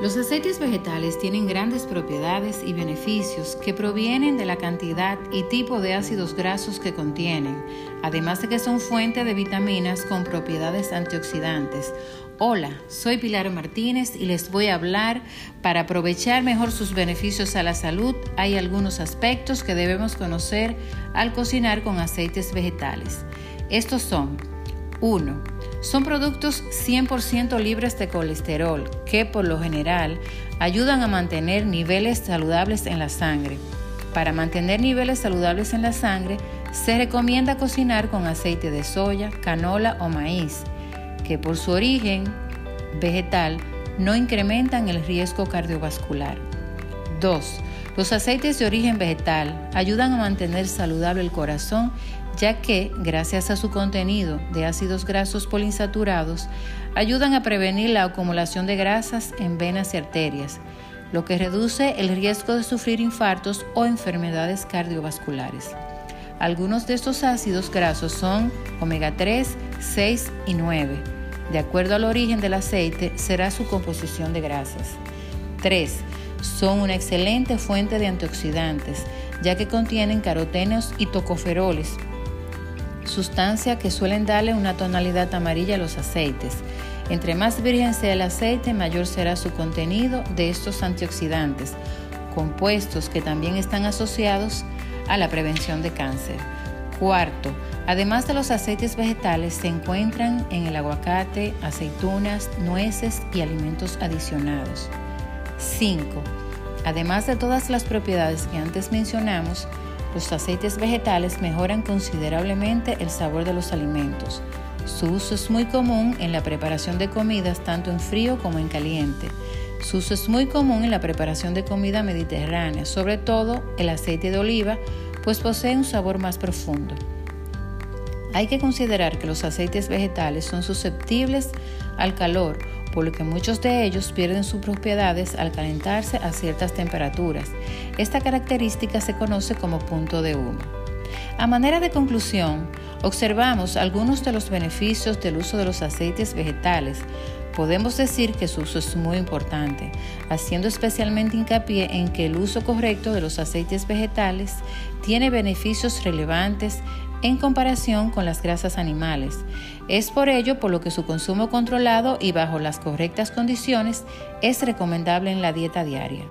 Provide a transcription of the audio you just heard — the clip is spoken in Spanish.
Los aceites vegetales tienen grandes propiedades y beneficios que provienen de la cantidad y tipo de ácidos grasos que contienen, además de que son fuente de vitaminas con propiedades antioxidantes. Hola, soy Pilar Martínez y les voy a hablar para aprovechar mejor sus beneficios a la salud. Hay algunos aspectos que debemos conocer al cocinar con aceites vegetales. Estos son 1 son productos 100% libres de colesterol que por lo general ayudan a mantener niveles saludables en la sangre. Para mantener niveles saludables en la sangre, se recomienda cocinar con aceite de soya, canola o maíz, que por su origen vegetal no incrementan el riesgo cardiovascular. 2. Los aceites de origen vegetal ayudan a mantener saludable el corazón ya que, gracias a su contenido de ácidos grasos poliinsaturados, ayudan a prevenir la acumulación de grasas en venas y arterias, lo que reduce el riesgo de sufrir infartos o enfermedades cardiovasculares. Algunos de estos ácidos grasos son omega 3, 6 y 9. De acuerdo al origen del aceite, será su composición de grasas. 3. Son una excelente fuente de antioxidantes, ya que contienen carotenos y tocoferoles, sustancia que suelen darle una tonalidad amarilla a los aceites. Entre más virgen sea el aceite, mayor será su contenido de estos antioxidantes, compuestos que también están asociados a la prevención de cáncer. Cuarto, además de los aceites vegetales, se encuentran en el aguacate, aceitunas, nueces y alimentos adicionados. 5. Además de todas las propiedades que antes mencionamos, los aceites vegetales mejoran considerablemente el sabor de los alimentos. Su uso es muy común en la preparación de comidas tanto en frío como en caliente. Su uso es muy común en la preparación de comida mediterránea, sobre todo el aceite de oliva, pues posee un sabor más profundo. Hay que considerar que los aceites vegetales son susceptibles al calor, por lo que muchos de ellos pierden sus propiedades al calentarse a ciertas temperaturas. Esta característica se conoce como punto de humo. A manera de conclusión, observamos algunos de los beneficios del uso de los aceites vegetales. Podemos decir que su uso es muy importante, haciendo especialmente hincapié en que el uso correcto de los aceites vegetales tiene beneficios relevantes en comparación con las grasas animales. Es por ello por lo que su consumo controlado y bajo las correctas condiciones es recomendable en la dieta diaria.